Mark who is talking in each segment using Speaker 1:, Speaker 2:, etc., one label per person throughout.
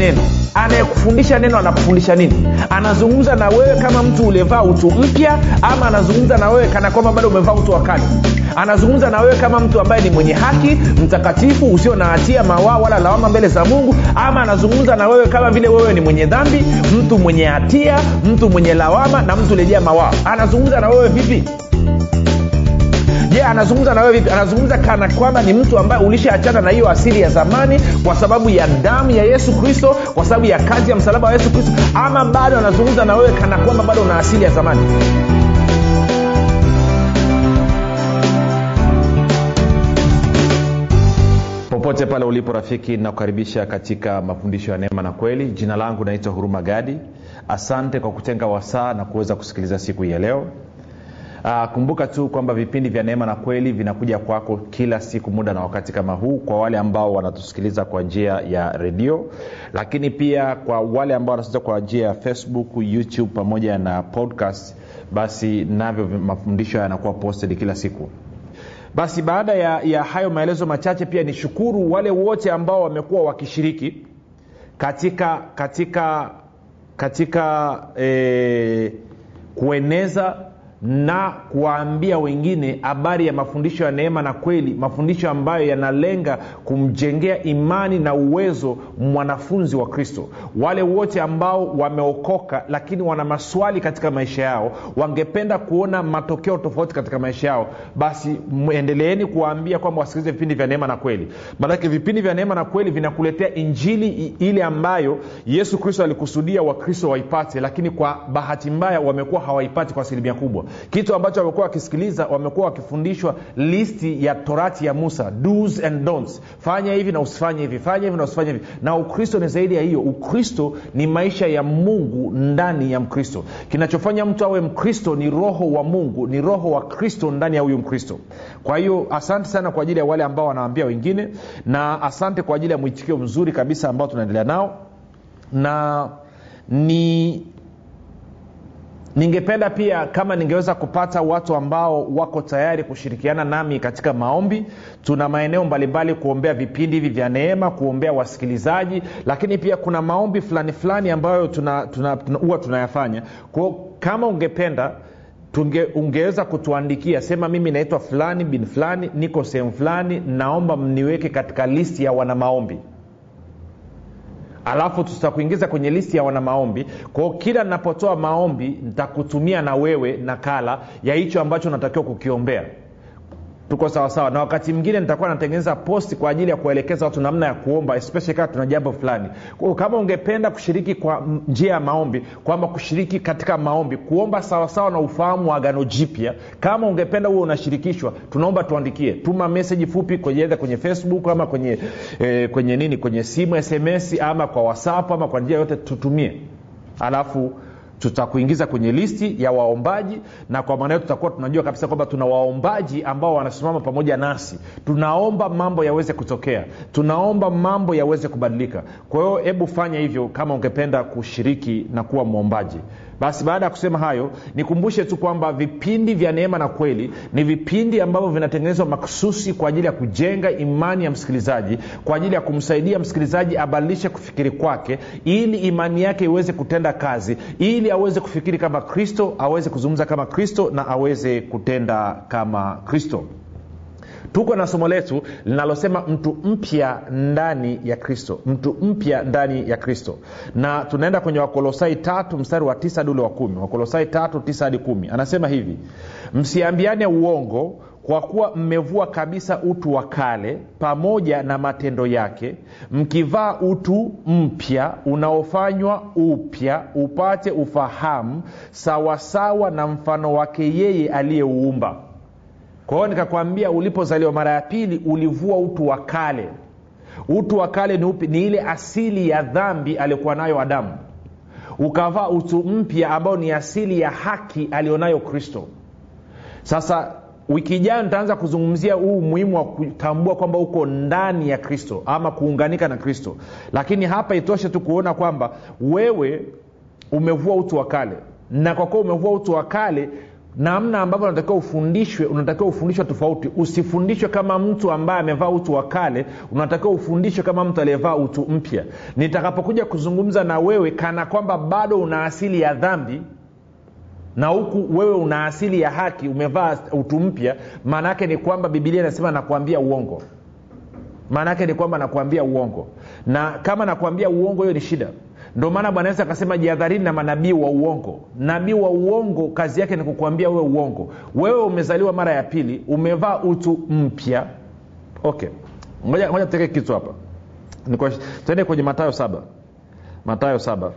Speaker 1: neno. Anayekufundisha neno anakufundisha nini? Anazungumza na wewe kama mtu uliyevaa utu mpya ama anazungumza na wewe kana kwamba bado umevaa utu wa anazungumza na wewe kama mtu ambaye ni mwenye haki mtakatifu usio na hatia mawaa wala lawama mbele za mungu ama anazungumza na wewe kama vile wewe ni mwenye dhambi mtu mwenye hatia mtu mwenye lawama na mtu ulejea mawaa. Anazungumza na wewe vipi je anazungumza na wewe vipi? Anazungumza kana kwamba ni mtu ambaye ulishaachana na hiyo asili ya zamani kwa sababu ya damu ya yesu kristo kwa sababu ya kazi ya msalaba wa yesu kristo ama bado anazungumza na wewe kana kwamba bado una asili ya zamani? Popote pale ulipo rafiki nakukaribisha katika mafundisho ya neema na kweli. Jina langu naitwa huruma gadi. Asante kwa kutenga wasaa na kuweza kusikiliza siku hii ya leo Uh, kumbuka tu kwamba vipindi vya neema na kweli vinakuja kwako kila siku muda na wakati kama huu kwa wale ambao wanatusikiliza kwa njia ya redio lakini pia kwa wale ambao wanasikiliza kwa njia ya facebook youtube pamoja na podcast basi navyo mafundisho yanakuwa posted kila siku. Basi baada ya, ya hayo maelezo machache pia nishukuru wale wote ambao wamekuwa wakishiriki katika katika katika eh, kueneza na kuwaambia wengine habari ya mafundisho ya neema na kweli mafundisho ambayo yanalenga kumjengea imani na uwezo mwanafunzi wa kristo. Wale wote ambao wameokoka lakini wana maswali katika maisha yao wangependa kuona matokeo tofauti katika maisha yao basi endeleeni kuwaambia kwamba wasikilize vipindi vya neema na kweli. Maanake vipindi vya neema na kweli vinakuletea injili ile ambayo yesu kristo alikusudia wakristo waipate lakini kwa bahati mbaya wamekuwa hawaipati kwa asilimia kubwa kitu ambacho wamekuwa wakisikiliza wamekuwa wakifundishwa listi ya torati ya musa do's and don'ts. Fanya hivi na usifanye hivi fanya hivi na usifanye hivi. Na ukristo ni zaidi ya hiyo. Ukristo ni maisha ya mungu ndani ya mkristo. Kinachofanya mtu awe mkristo ni roho wa mungu ni roho wa kristo ndani ya huyu mkristo. Kwa hiyo asante sana kwa ajili ya wale ambao wanaambia wengine na asante kwa ajili ya mwitikio mzuri kabisa ambao tunaendelea nao. Na ni ningependa pia kama ningeweza kupata watu ambao wako tayari kushirikiana nami katika maombi. Tuna maeneo mbalimbali kuombea vipindi hivi vya neema kuombea wasikilizaji lakini pia kuna maombi fulani fulani ambayo huwa tuna, tuna, tuna, tunayafanya. Kwao kama ungependa tunge, ungeweza kutuandikia sema mimi naitwa fulani bin fulani niko sehemu fulani naomba mniweke katika listi ya wanamaombi alafu tutakuingiza kwenye listi ya wana maombi. Kwao kila napotoa maombi nitakutumia na wewe nakala ya hicho ambacho unatakiwa kukiombea tuko sawasawa. Na wakati mwingine nitakuwa natengeneza posti kwa ajili ya kuwaelekeza watu namna ya kuomba especially kama tuna jambo fulani. Kama ungependa kushiriki kwa njia ya maombi kwamba kushiriki katika maombi kuomba sawasawa na ufahamu wa agano jipya kama ungependa huo unashirikishwa tunaomba tuandikie. Tuma meseji fupi kwenye kwenye facebook ama kwenye eh, kwenye nini kwenye simu sms ama kwa whatsapp ama kwa njia yote tutumie. Alafu tutakuingiza kwenye listi ya waombaji na kwa maana hiyo tutakuwa tunajua kabisa kwamba tuna waombaji ambao wanasimama pamoja nasi. Tunaomba mambo yaweze kutokea. Tunaomba mambo yaweze kubadilika. Kwa hiyo hebu fanya hivyo kama ungependa kushiriki na kuwa mwombaji. Basi baada ya kusema hayo nikumbushe tu kwamba vipindi vya neema na kweli ni vipindi ambavyo vinatengenezwa maksusi kwa ajili ya kujenga imani ya msikilizaji kwa ajili ya kumsaidia msikilizaji abadilishe kufikiri kwake ili imani yake iweze kutenda kazi ili aweze kufikiri kama kristo aweze kuzungumza kama kristo na aweze kutenda kama kristo. Tuko na somo letu linalosema mtu mpya ndani ya kristo mtu mpya ndani ya kristo. Na tunaenda kwenye wakolosai tatu mstari wa tisa hadi ule wa kumi. Wakolosai tatu tisa hadi kumi. Anasema hivi msiambiane uongo kwa kuwa mmevua kabisa utu wa kale pamoja na matendo yake mkivaa utu mpya unaofanywa upya upate ufahamu sawasawa na mfano wake yeye aliyeuumba kwa hiyo nikakwambia ulipozaliwa mara ya pili ulivua utu wa kale. Utu wa kale ni upi? Ni ile asili ya dhambi aliyokuwa nayo adamu. Ukavaa utu mpya ambao ni asili ya haki alionayo kristo. Sasa wiki ijayo nitaanza kuzungumzia huu umuhimu wa kutambua kwamba uko ndani ya kristo ama kuunganika na kristo. Lakini hapa itoshe tu kuona kwamba wewe umevua utu wa kale. Na kwa kuwa umevua utu wa kale namna ambavyo unatakiwa ufundishwe unatakiwa ufundishwe tofauti. Usifundishwe kama mtu ambaye amevaa utu wa kale unatakiwa ufundishwe kama mtu aliyevaa utu mpya. Nitakapokuja kuzungumza na wewe kana kwamba bado una asili ya dhambi na huku wewe una asili ya haki umevaa utu mpya maana yake ni kwamba bibilia inasema nakuambia uongo. Maana yake ni kwamba nakuambia uongo. Na kama nakuambia uongo hiyo ni shida. Ndio maana bwana yesu akasema jihadharini na manabii wa uongo. Nabii wa uongo kazi yake ni kukuambia wewe uongo. Wewe umezaliwa mara ya pili umevaa utu mpya. Okay. Ngoja tuteke kitu hapa. Tuende kwenye matayo saba. Matayo saba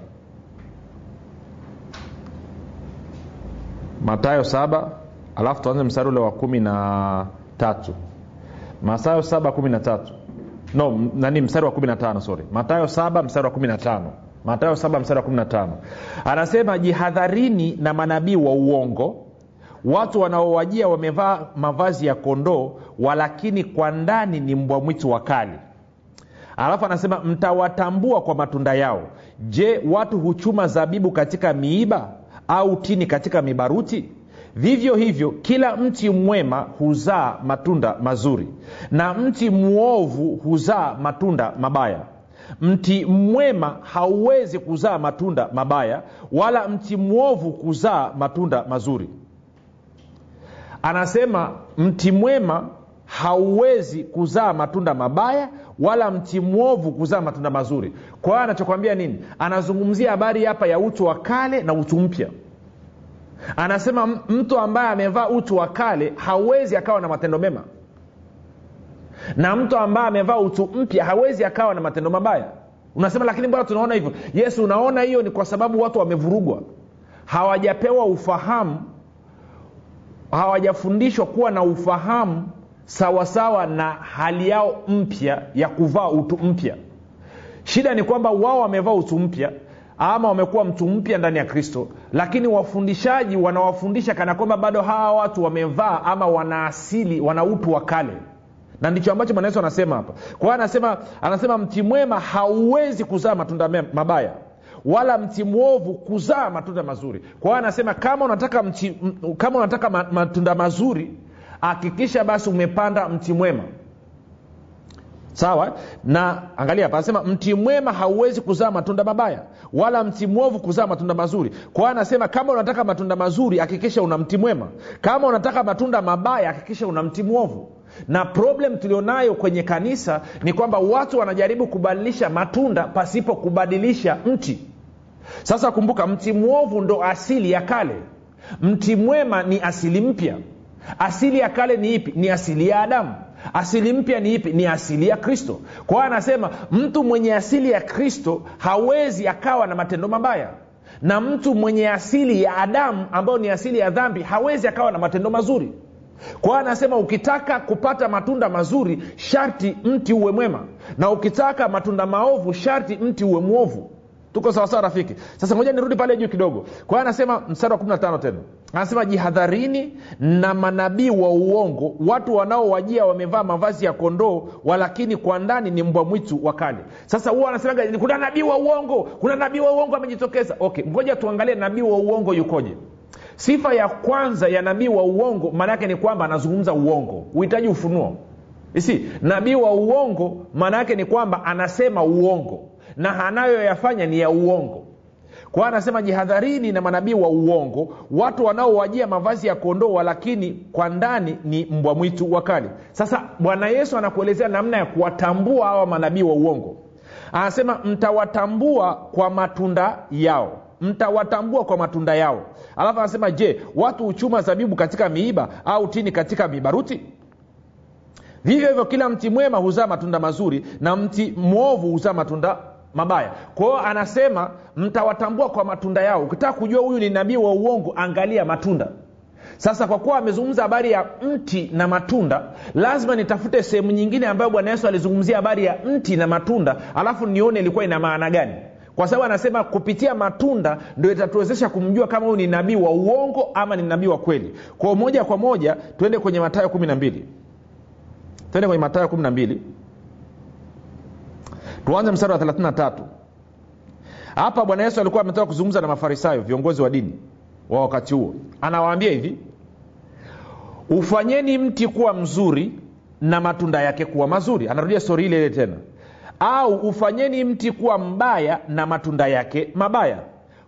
Speaker 1: matayo saba alafu tuanze mstari ule wa kumi na tatu. Matayo saba kumi na tatu. No nani mstari wa kumi na tano sorry. Matayo saba mstari wa kumi na tano. Matayo saba mstari wa kumi na tano. Anasema jihadharini na manabii wa uongo. Watu wanaowajia wamevaa mavazi ya kondoo walakini kwa ndani ni mbwa mwitu wakali. Alafu anasema mtawatambua kwa matunda yao. Je watu huchuma zabibu katika miiba au tini katika mibaruti? Vivyo hivyo kila mti mwema huzaa matunda mazuri na mti mwovu huzaa matunda mabaya. Mti mwema hauwezi kuzaa matunda mabaya wala mti mwovu kuzaa matunda mazuri. Anasema mti mwema hauwezi kuzaa matunda mabaya wala mti mwovu kuzaa matunda mazuri. Kwa hiyo anachokwambia nini? Anazungumzia habari hapa ya utu wa kale na utu mpya. Anasema mtu ambaye amevaa utu wa kale hawezi akawa na matendo mema. Na mtu ambaye amevaa utu mpya hawezi akawa na matendo mabaya. Unasema lakini bwana tunaona hivyo? Yesu unaona hiyo ni kwa sababu watu wamevurugwa. Hawajapewa ufahamu. Hawajafundishwa kuwa na ufahamu sawasawa na hali yao mpya ya kuvaa utu mpya. Shida ni kwamba wao wamevaa utu mpya ama wamekuwa mtu mpya ndani ya kristo lakini wafundishaji wanawafundisha kana kwamba bado hawa watu wamevaa ama wana asili wana utu wa kale. Na ndicho ambacho bwana yesu anasema hapa. Kwa hiyo anasema anasema mti mwema hauwezi kuzaa matunda mabaya wala mti mwovu kuzaa matunda mazuri. Kwa hiyo anasema kama unataka mti, kama unataka matunda mazuri hakikisha basi umepanda mti mwema. Sawa? Na angalia hapa anasema mti mwema hauwezi kuzaa matunda mabaya wala mti mwovu kuzaa matunda mazuri. Kwa anasema kama unataka matunda mazuri hakikisha una mti mwema. Kama unataka matunda mabaya hakikisha una mti mwovu. Na problem tulionayo kwenye kanisa ni kwamba watu wanajaribu kubadilisha matunda pasipo kubadilisha mti. Sasa kumbuka mti mwovu ndo asili ya kale. Mti mwema ni asili mpya asili ya kale ni ipi? Ni asili ya adamu. Asili mpya ni ipi? Ni asili ya kristo. Kwa hiyo anasema mtu mwenye asili ya kristo hawezi akawa na matendo mabaya. Na mtu mwenye asili ya adamu ambayo ni asili ya dhambi hawezi akawa na matendo mazuri. Kwa anasema ukitaka kupata matunda mazuri sharti mti uwe mwema. Na ukitaka matunda maovu sharti mti uwe mwovu. Tuko sawasawa rafiki? Sasa moja nirudi pale juu kidogo. Kwa anasema mstari wa 15 tena anasema jihadharini na manabii wa uongo. Watu wanaowajia wamevaa mavazi ya kondoo walakini kwa ndani ni mbwa mwitu wakali sasa huwa anasemaga kuna nabii wa uongo kuna nabii wa uongo amejitokeza. Okay ngoja tuangalie nabii wa uongo yukoje. Sifa ya kwanza ya nabii wa uongo maana yake ni kwamba anazungumza uongo. Uhitaji ufunuo. Isi nabii wa uongo maana yake ni kwamba anasema uongo. Na anayoyafanya ni ya uongo kwa anasema jihadharini na manabii wa uongo watu wanaowajia mavazi ya kondoa lakini kwa ndani ni mbwa mwitu wakali sasa bwana yesu anakuelezea namna ya kuwatambua hawa manabii wa uongo. Anasema mtawatambua kwa matunda yao. Mtawatambua kwa matunda yao. Alafu anasema je watu huchuma zabibu katika miiba au tini katika mibaruti? Vivyo hivyo kila mti mwema huzaa matunda mazuri na mti mwovu huzaa matunda mabaya. Kwa anasema mtawatambua kwa matunda yao. Ukitaka kujua huyu ni nabii wa uongo angalia matunda. Sasa kwa kuwa amezungumza habari ya mti na matunda lazima nitafute sehemu nyingine ambayo bwana yesu alizungumzia habari ya mti na matunda alafu nione ilikuwa ina maana gani. Kwa sababu anasema kupitia matunda ndio itatuwezesha kumjua kama huyu ni nabii wa uongo ama ni nabii wa kweli. Kwao moja kwa moja twende kwenye matayo kumi na mbili. Twende kwenye matayo kumi na mbili tuanze mstari wa 33 hapa bwana yesu alikuwa ametoka kuzungumza na mafarisayo viongozi wa dini wa wakati huo. Anawaambia hivi ufanyeni mti kuwa mzuri na matunda yake kuwa mazuri. Anarudia stori ile ile tena. Au ufanyeni mti kuwa mbaya na matunda yake mabaya.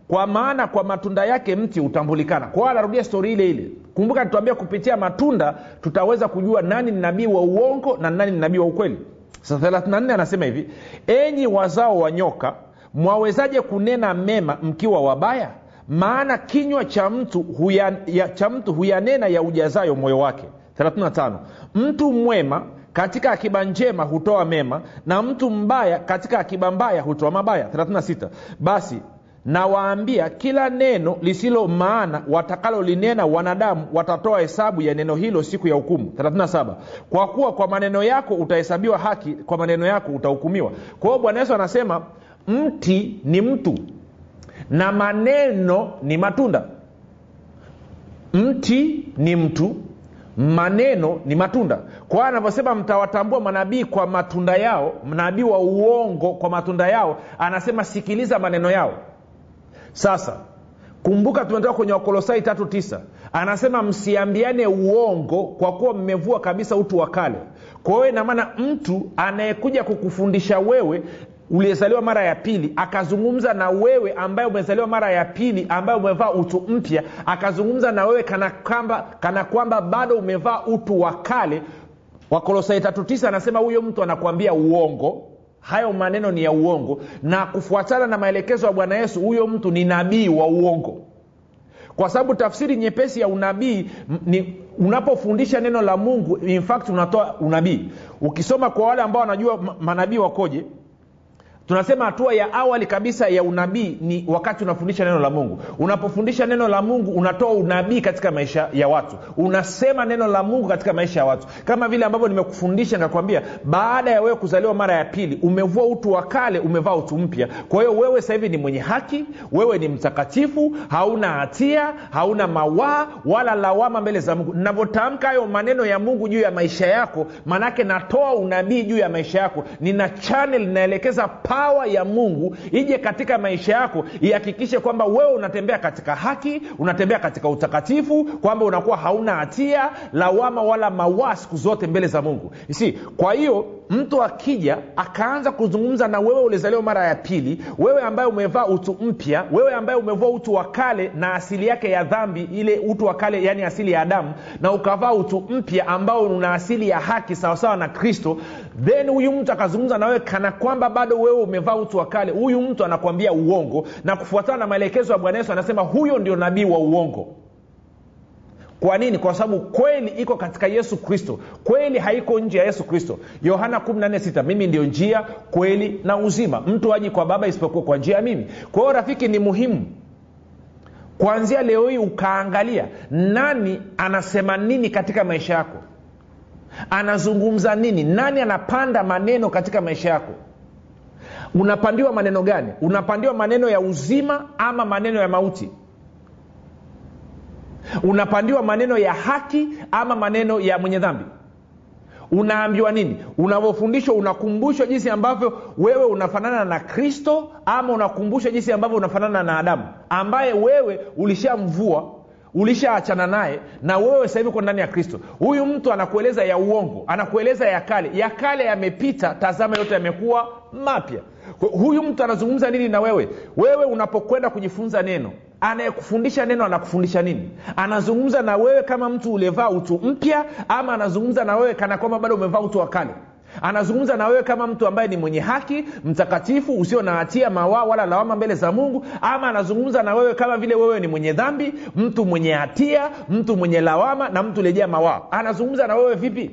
Speaker 1: Kwa maana kwa matunda yake mti hutambulikana. Kwao anarudia stori ile ile. Kumbuka tuambia kupitia matunda tutaweza kujua nani ni nabii wa uongo na nani ni nabii wa ukweli sasa 34 anasema hivi enyi wazao wa nyoka mwawezaje kunena mema mkiwa wabaya? Maana kinywa cha mtu huya, ya, cha mtu huyanena ya ujazayo moyo wake. 35 mtu mwema katika akiba njema hutoa mema na mtu mbaya katika akiba mbaya hutoa mabaya. 36 basi nawaambia kila neno lisilo maana watakalolinena wanadamu watatoa hesabu ya neno hilo siku ya hukumu. 37 kwa kuwa kwa maneno yako utahesabiwa haki kwa maneno yako utahukumiwa. Kwa hiyo bwana yesu anasema mti ni mtu na maneno ni matunda. Mti ni mtu maneno ni matunda. Kwa hiyo anavyosema mtawatambua manabii kwa matunda yao mnabii wa uongo kwa matunda yao anasema sikiliza maneno yao sasa kumbuka tumetoka kwenye wakolosai tatu tisa. Anasema msiambiane uongo kwa kuwa mmevua kabisa utu wa kale. Kwa hiyo inamaana mtu anayekuja kukufundisha wewe uliyezaliwa mara ya pili akazungumza na wewe ambaye umezaliwa mara ya pili ambaye umevaa utu mpya akazungumza na wewe kana kwamba, kana kwamba bado umevaa utu wa kale wakolosai tatu tisa anasema huyo mtu anakuambia uongo hayo maneno ni ya uongo. Na kufuatana na maelekezo ya bwana yesu huyo mtu ni nabii wa uongo. Kwa sababu tafsiri nyepesi ya unabii ni unapofundisha neno la mungu in fact unatoa unabii. Ukisoma kwa wale ambao wanajua manabii wakoje tunasema hatua ya awali kabisa ya unabii ni wakati unafundisha neno la mungu. Unapofundisha neno la mungu unatoa unabii katika maisha ya watu. Unasema neno la mungu katika maisha ya watu. Kama vile ambavyo nimekufundisha nikakwambia baada ya wewe kuzaliwa mara ya pili umevua utu wa kale umevaa utu mpya. Kwa hiyo wewe sasa hivi ni mwenye haki wewe ni mtakatifu hauna hatia hauna mawaa wala lawama mbele za mungu. Navyotamka hayo maneno ya mungu juu ya maisha yako manake natoa unabii juu ya maisha yako. Nina chanel inaelekeza pawa ya mungu ije katika maisha yako ihakikishe kwamba wewe unatembea katika haki unatembea katika utakatifu kwamba unakuwa hauna hatia lawama wala mawaa siku zote mbele za mungu. Si kwa hiyo mtu akija akaanza kuzungumza na wewe ulizaliwa mara ya pili wewe ambaye umevaa utu mpya wewe ambaye umevaa utu wa kale na asili yake ya dhambi ile utu wa kale yani asili ya adamu na ukavaa utu mpya ambao una asili ya haki sawasawa na kristo then huyu mtu akazungumza na wewe kana kwamba bado wewe umevaa utu wa kale. Huyu mtu anakuambia uongo na kufuatana na maelekezo ya bwana yesu anasema huyo ndio nabii wa uongo. Kwa nini? Kwa sababu kweli iko katika yesu kristo. Kweli haiko nje ya yesu kristo. Yohana 146 mimi ndio njia kweli na uzima. Mtu aji kwa baba isipokuwa kwa njia ya mimi. Kwa hiyo rafiki ni muhimu. Kuanzia leo hii ukaangalia nani anasema nini katika maisha yako anazungumza nini? Nani anapanda maneno katika maisha yako? Unapandiwa maneno gani? Unapandiwa maneno ya uzima ama maneno ya mauti? Unapandiwa maneno ya haki ama maneno ya mwenye dhambi? Unaambiwa nini? Unavyofundishwa unakumbushwa jinsi ambavyo wewe unafanana na kristo ama unakumbushwa jinsi ambavyo unafanana na adamu ambaye wewe ulishamvua ulishaachana naye na wewe sasa hivi uko ndani ya kristo. Huyu mtu anakueleza ya uongo anakueleza ya kale. Ya kale yamepita tazama yote yamekuwa mapya. Huyu mtu anazungumza nini na wewe? Wewe unapokwenda kujifunza neno anayekufundisha neno anakufundisha nini? Anazungumza na wewe kama mtu uliyevaa utu mpya ama anazungumza na wewe kana kwamba bado umevaa utu wa kale anazungumza na wewe kama mtu ambaye ni mwenye haki mtakatifu usio na hatia mawaa wala lawama mbele za mungu ama anazungumza na wewe kama vile wewe ni mwenye dhambi mtu mwenye hatia mtu mwenye lawama na mtu lejea mawaa. Anazungumza na wewe vipi?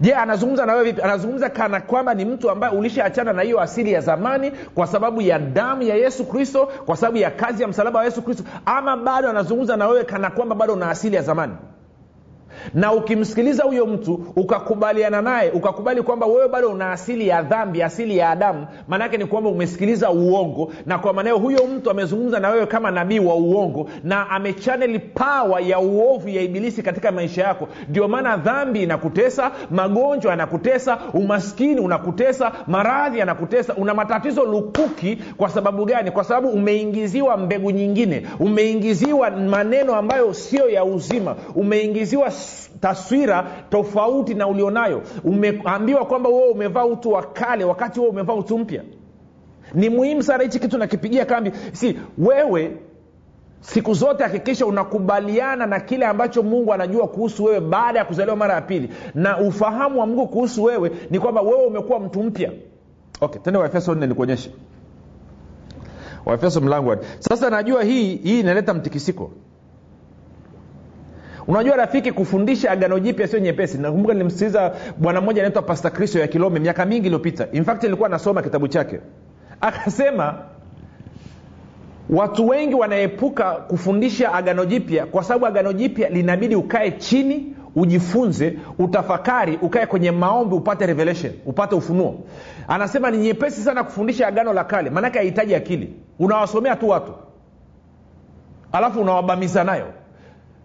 Speaker 1: Je anazungumza na wewe vipi? Anazungumza kana kwamba ni mtu ambaye ulishaachana na hiyo asili ya zamani kwa sababu ya damu ya yesu kristo kwa sababu ya kazi ya msalaba wa yesu kristo ama bado anazungumza na wewe kana kwamba bado una asili ya zamani na ukimsikiliza huyo mtu ukakubaliana naye ukakubali kwamba wewe bado una asili ya dhambi asili ya adamu maanaake ni kwamba umesikiliza uongo. Na kwa maanao huyo mtu amezungumza na wewe kama nabii wa uongo na amechaneli pawa ya uovu ya ibilisi katika maisha yako. Ndio maana dhambi inakutesa magonjwa yanakutesa umaskini unakutesa maradhi yanakutesa. Una matatizo lukuki. Kwa sababu gani? Kwa sababu umeingiziwa mbegu nyingine. Umeingiziwa maneno ambayo sio ya uzima. Umeingiziwa taswira tofauti na ulionayo. Umeambiwa kwamba wewe umevaa utu wa kale wakati wewe umevaa utu mpya. Ni muhimu sana hichi kitu nakipigia kambi. Si wewe siku zote hakikisha unakubaliana na kile ambacho mungu anajua kuhusu wewe baada ya kuzaliwa mara ya pili. Na ufahamu wa mungu kuhusu wewe ni kwamba wewe umekuwa mtu mpya. Okay tende waefeso nne nikuonyeshe. Waefeso mlango sasa najua hii hii inaleta mtikisiko unajua rafiki kufundisha agano jipya sio nyepesi. Nakumbuka nilimsikiliza bwana mmoja anaitwa pasta kristo ya kilome miaka mingi iliyopita. Infact ilikuwa anasoma kitabu chake. Akasema watu wengi wanaepuka kufundisha agano jipya kwa sababu agano jipya linabidi ukae chini ujifunze utafakari ukae kwenye maombi upate revelation upate ufunuo. Anasema ni nyepesi sana kufundisha agano la kale maanake hahitaji akili. Unawasomea tu watu. Alafu unawabamiza nayo.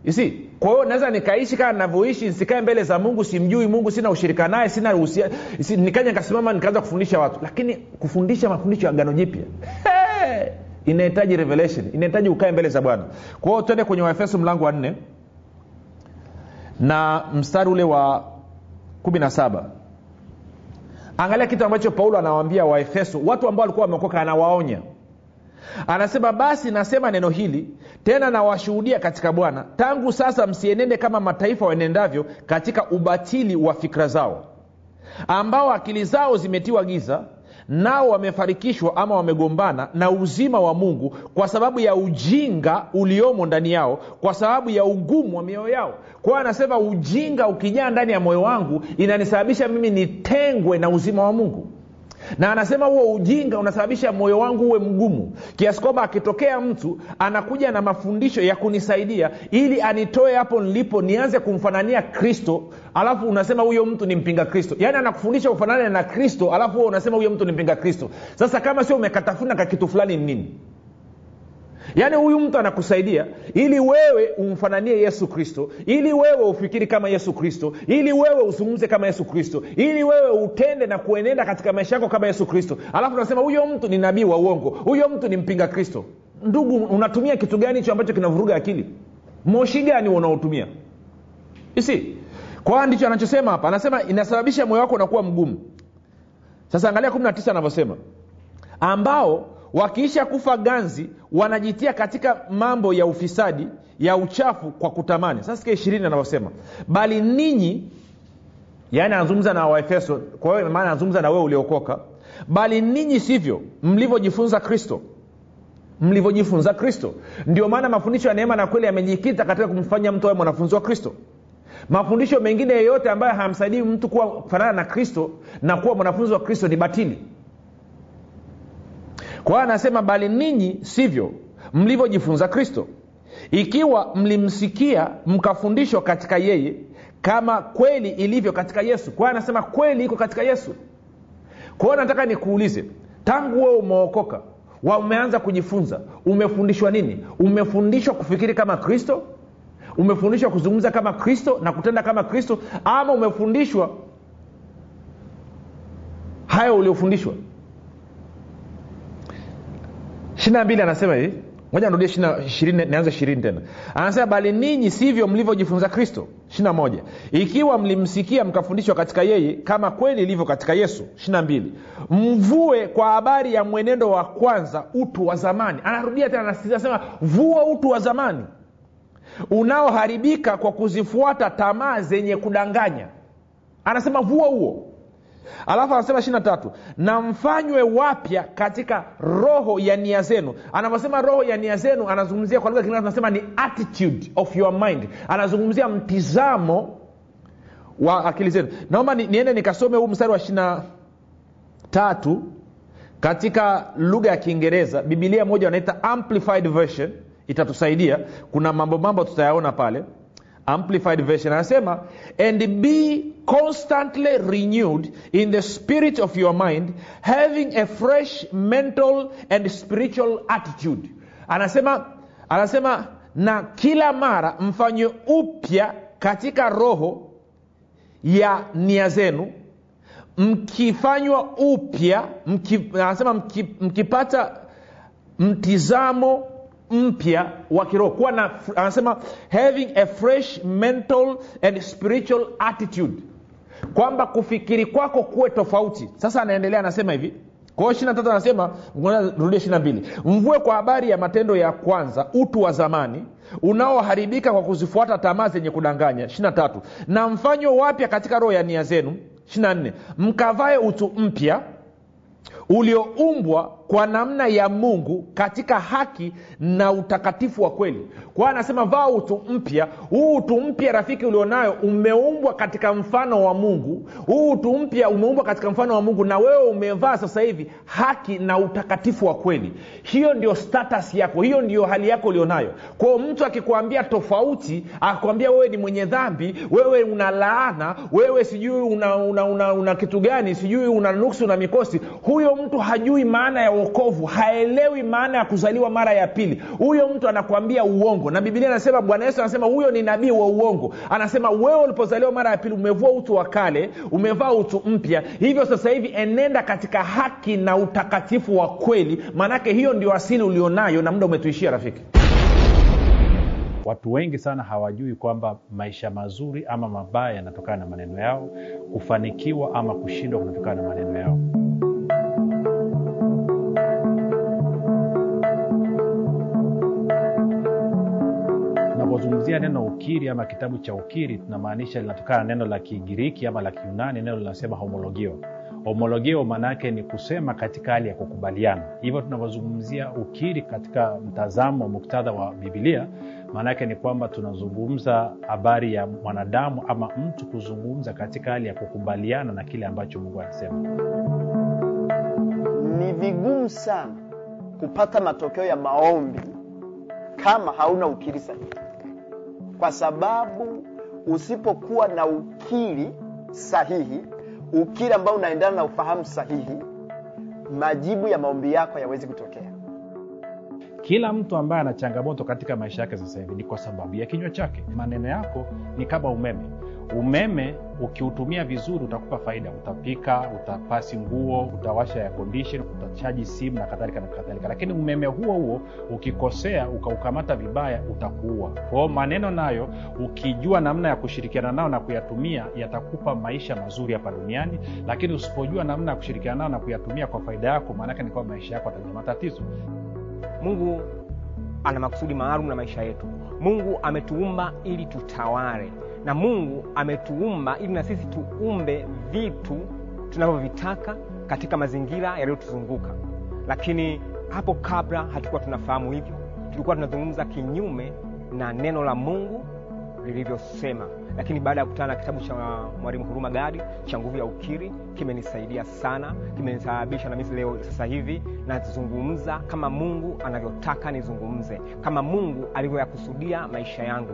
Speaker 1: Isi kwa hiyo naweza nikaishi kama navyoishi nsikae mbele za mungu simjui mungu sina ushirika naye sina usia si, nikaja nikasimama nikaanza kufundisha watu. Lakini kufundisha mafundisho ya agano jipya hey! inahitaji revelation inahitaji ukae mbele za bwana. Kwa hiyo twende kwenye waefeso mlango wa nne na mstari ule wa kumi na saba. Angalia kitu ambacho paulo anawaambia waefeso watu ambao walikuwa wameokoka anawaonya anasema basi nasema neno hili tena nawashuhudia katika bwana. Tangu sasa msienende kama mataifa waenendavyo katika ubatili wa fikra zao ambao akili zao zimetiwa giza nao wamefarikishwa ama wamegombana na uzima wa mungu kwa sababu ya ujinga uliomo ndani yao kwa sababu ya ugumu wa mioyo yao. Kwao anasema ujinga ukijaa ndani ya moyo wangu inanisababisha mimi nitengwe na uzima wa mungu na anasema huo ujinga unasababisha moyo wangu uwe mgumu. Kiasi kwamba akitokea mtu anakuja na mafundisho ya kunisaidia ili anitoe hapo nilipo nianze kumfanania kristo alafu unasema huyo mtu ni mpinga kristo. Yaani anakufundisha ufanane na kristo alafu huo unasema huyo mtu ni mpinga kristo. Sasa kama sio umekatafuna ka kitu fulani ni nini yaani huyu mtu anakusaidia ili wewe umfananie yesu kristo ili wewe ufikiri kama yesu kristo ili wewe uzungumze kama yesu kristo ili wewe utende na kuenenda katika maisha yako kama yesu kristo. Alafu unasema huyo mtu ni nabii wa uongo huyo mtu ni mpinga kristo. Ndugu unatumia kitu gani hicho ambacho kinavuruga akili? Moshi gani unaotumia? Isi kwa ndicho anachosema hapa. Anasema inasababisha moyo wako unakuwa mgumu. Sasa angalia 19 anavyosema. Ambao wakiisha kufa ganzi wanajitia katika mambo ya ufisadi ya uchafu kwa kutamani. Sasa ishirini anavyosema. Bali ninyi yaani anazungumza na waefeso kwa hiyo maana anazungumza na wewe uliokoka. Bali ninyi sivyo mlivyojifunza kristo. Mlivyojifunza kristo. Ndio maana mafundisho ya neema na kweli yamejikita katika kumfanya mtu awe mwanafunzi wa kristo. Mafundisho mengine yeyote ambayo hayamsaidii mtu kuwa fanana na kristo na kuwa mwanafunzi wa kristo ni batili kwa hiyo anasema bali ninyi sivyo mlivyojifunza kristo. Ikiwa mlimsikia mkafundishwa katika yeye kama kweli ilivyo katika yesu. Kwa hiyo anasema kweli iko katika yesu. Kwa hiyo nataka nikuulize tangu wewe umeokoka wa umeanza kujifunza umefundishwa nini? Umefundishwa kufikiri kama kristo? Umefundishwa kuzungumza kama kristo na kutenda kama kristo ama umefundishwa hayo uliofundishwa ishirina mbili anasema hivi. Moja nirudie nianze ishirini tena. Anasema bali ninyi sivyo mlivyojifunza kristo. ishirina moja. Ikiwa mlimsikia mkafundishwa katika yeye kama kweli ilivyo katika yesu. ishirina mbili. Mvue kwa habari ya mwenendo wa kwanza utu wa zamani. Anarudia tena anasema vua utu wa zamani unaoharibika kwa kuzifuata tamaa zenye kudanganya. Anasema vua huo alafu anasema ishiri tatu na mfanywe wapya katika roho ya nia zenu. Anavyosema roho ya nia zenu anazungumzia kwa lugha anasema tunasema ni attitude of your mind. Anazungumzia mtizamo wa akili zenu. Naomba ni, niende nikasome huu mstari wa ishirina tatu katika lugha ya kiingereza. Bibilia moja wanaita amplified version itatusaidia. Kuna mambo mambo tutayaona pale amplified version. Anasema and be constantly renewed in the spirit of your mind having a fresh mental and spiritual attitude. Anasema anasema na kila mara mfanywe upya katika roho ya nia zenu mkifanywa upya mki, anasema mki, mkipata mtizamo mpya wa kiroho. Kuwa na anasema having a fresh mental and spiritual attitude. Kwamba kufikiri kwako kuwe tofauti. Sasa anaendelea anasema hivi. Kwao ishiri tatu anasema rudia ishiri mbili. Mvue kwa habari ya matendo ya kwanza utu wa zamani unaoharibika kwa kuzifuata tamaa zenye kudanganya. Ishiri tatu. Na mfanywe wapya katika roho ya nia zenu. Ishiri nne. Mkavae utu mpya ulioumbwa kwa namna ya mungu katika haki na utakatifu wa kweli. Kwa anasema vaa utu mpya. Huu utu mpya rafiki ulionayo umeumbwa katika mfano wa mungu. Huu utu mpya umeumbwa katika mfano wa mungu na wewe umevaa sasa hivi haki na utakatifu wa kweli. Hiyo ndio status yako hiyo ndio hali yako ulionayo. Kwao mtu akikwambia tofauti akikwambia wewe ni mwenye dhambi wewe una laana wewe sijui una, una, una, una kitu gani sijui una nuksi una mikosi huyo mtu hajui maana ya uokovu haelewi maana ya kuzaliwa mara ya pili. Huyo mtu anakuambia uongo. Na bibilia anasema bwana yesu anasema huyo ni nabii wa uongo. Anasema wewe ulipozaliwa mara ya pili umevua utu wa kale umevaa utu mpya. Hivyo sasa hivi enenda katika haki na utakatifu wa kweli. Maanake hiyo ndio asili ulionayo na muda umetuishia rafiki.
Speaker 2: Watu wengi sana hawajui kwamba maisha mazuri ama mabaya yanatokana na maneno yao kufanikiwa ama kushindwa kunatokana na maneno yao tunapozungumzia neno ukiri ama kitabu cha ukiri tunamaanisha linatokana na neno la kigiriki ama la kiunani neno linasema homologio. Homologio maana yake ni kusema katika hali ya kukubaliana. Hivyo tunavyozungumzia ukiri katika mtazamo muktadha wa bibilia maana yake ni kwamba tunazungumza habari ya mwanadamu ama mtu kuzungumza katika hali ya kukubaliana na kile ambacho mungu anasema.
Speaker 3: Ni vigumu sana kupata matokeo ya maombi kama hauna ukiri sahihi kwa sababu usipokuwa na ukiri sahihi ukiri ambao unaendana na ufahamu sahihi majibu ya maombi yako hayawezi kutokea.
Speaker 2: Kila mtu ambaye ana changamoto katika maisha yake sasa hivi ni kwa sababu ya kinywa chake. Maneno yako ni kama umeme umeme ukiutumia vizuri utakupa faida. Utapika utapasi nguo utawasha ya condition utachaji simu na kadhalika na kadhalika. Lakini umeme huo huo ukikosea ukaukamata vibaya utakuua. Kwao maneno nayo ukijua namna ya kushirikiana nao na kuyatumia yatakupa maisha mazuri hapa duniani. Lakini usipojua namna ya kushirikiana nao na kuyatumia kwa faida yako maanake ni kwamba maisha yako atajua matatizo.
Speaker 4: Mungu ana makusudi maalum na maisha yetu. Mungu ametuumba ili tutawale na mungu ametuumba ili na sisi tuumbe vitu tunavyovitaka katika mazingira yaliyotuzunguka. Lakini hapo kabla hatukuwa tunafahamu hivyo tulikuwa tunazungumza kinyume na neno la mungu lilivyosema. Lakini baada ya kukutana na kitabu cha mwalimu huruma gadi cha nguvu ya ukiri kimenisaidia sana kimenisababisha na mimi leo sasa hivi nazungumza kama mungu anavyotaka nizungumze kama mungu alivyoyakusudia maisha yangu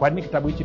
Speaker 2: kwa nini kitabu hichi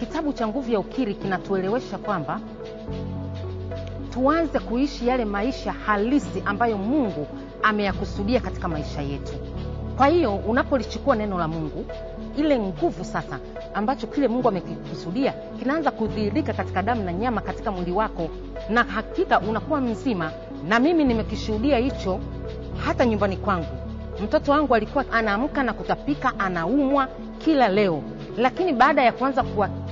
Speaker 5: kitabu cha nguvu ya ukiri kinatuelewesha kwamba tuanze kuishi yale maisha halisi ambayo mungu ameyakusudia katika maisha yetu. Kwa hiyo unapolichukua neno la mungu ile nguvu sasa ambacho kile mungu amekikusudia kinaanza kudhihirika katika damu na nyama katika mwili wako na hakika unakuwa mzima na mimi nimekishuhudia hicho hata nyumbani kwangu. Mtoto wangu alikuwa anaamka na kutapika anaumwa kila leo. Lakini baada ya kuanza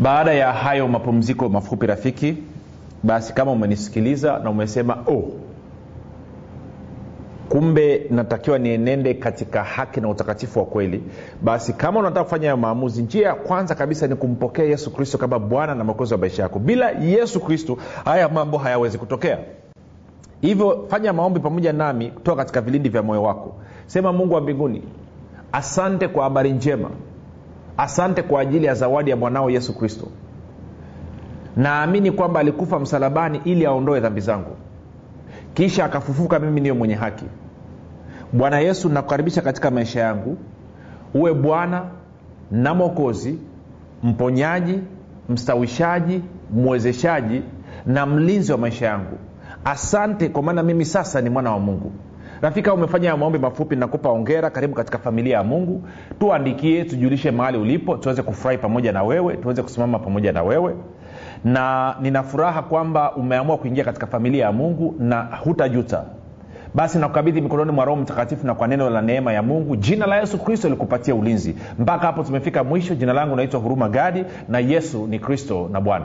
Speaker 1: baada ya hayo mapumziko mafupi rafiki basi kama umenisikiliza na umesema oh kumbe natakiwa nienende katika haki na utakatifu wa kweli basi kama unataka kufanya hayo maamuzi njia ya kwanza kabisa ni kumpokea yesu kristo kama bwana na mwokozi wa maisha yako. Bila yesu kristo haya mambo hayawezi kutokea. Hivyo fanya maombi pamoja nami kutoka katika vilindi vya moyo wako. Sema mungu wa mbinguni asante kwa habari njema asante kwa ajili ya zawadi ya mwanao yesu kristo. Naamini kwamba alikufa msalabani ili aondoe dhambi zangu. Kisha akafufuka mimi niyo mwenye haki. Bwana yesu nakukaribisha katika maisha yangu. Uwe bwana na mwokozi mponyaji mstawishaji mwezeshaji na mlinzi wa maisha yangu. Asante kwa maana mimi sasa ni mwana wa mungu rafika umefanya maombi mafupi nakupa ongera. Karibu katika familia ya mungu. Tuandikie tujulishe mahali ulipo tuweze kufurahi pamoja na wewe tuweze kusimama pamoja na wewe. Na nina furaha kwamba umeamua kuingia katika familia ya mungu na hutajuta. Basi nakukabidhi mikononi mwa roho mtakatifu na kwa neno la neema ya mungu. Jina la yesu kristo likupatia ulinzi. Mpaka hapo tumefika mwisho. Jina langu naitwa huruma gadi na yesu ni kristo na bwana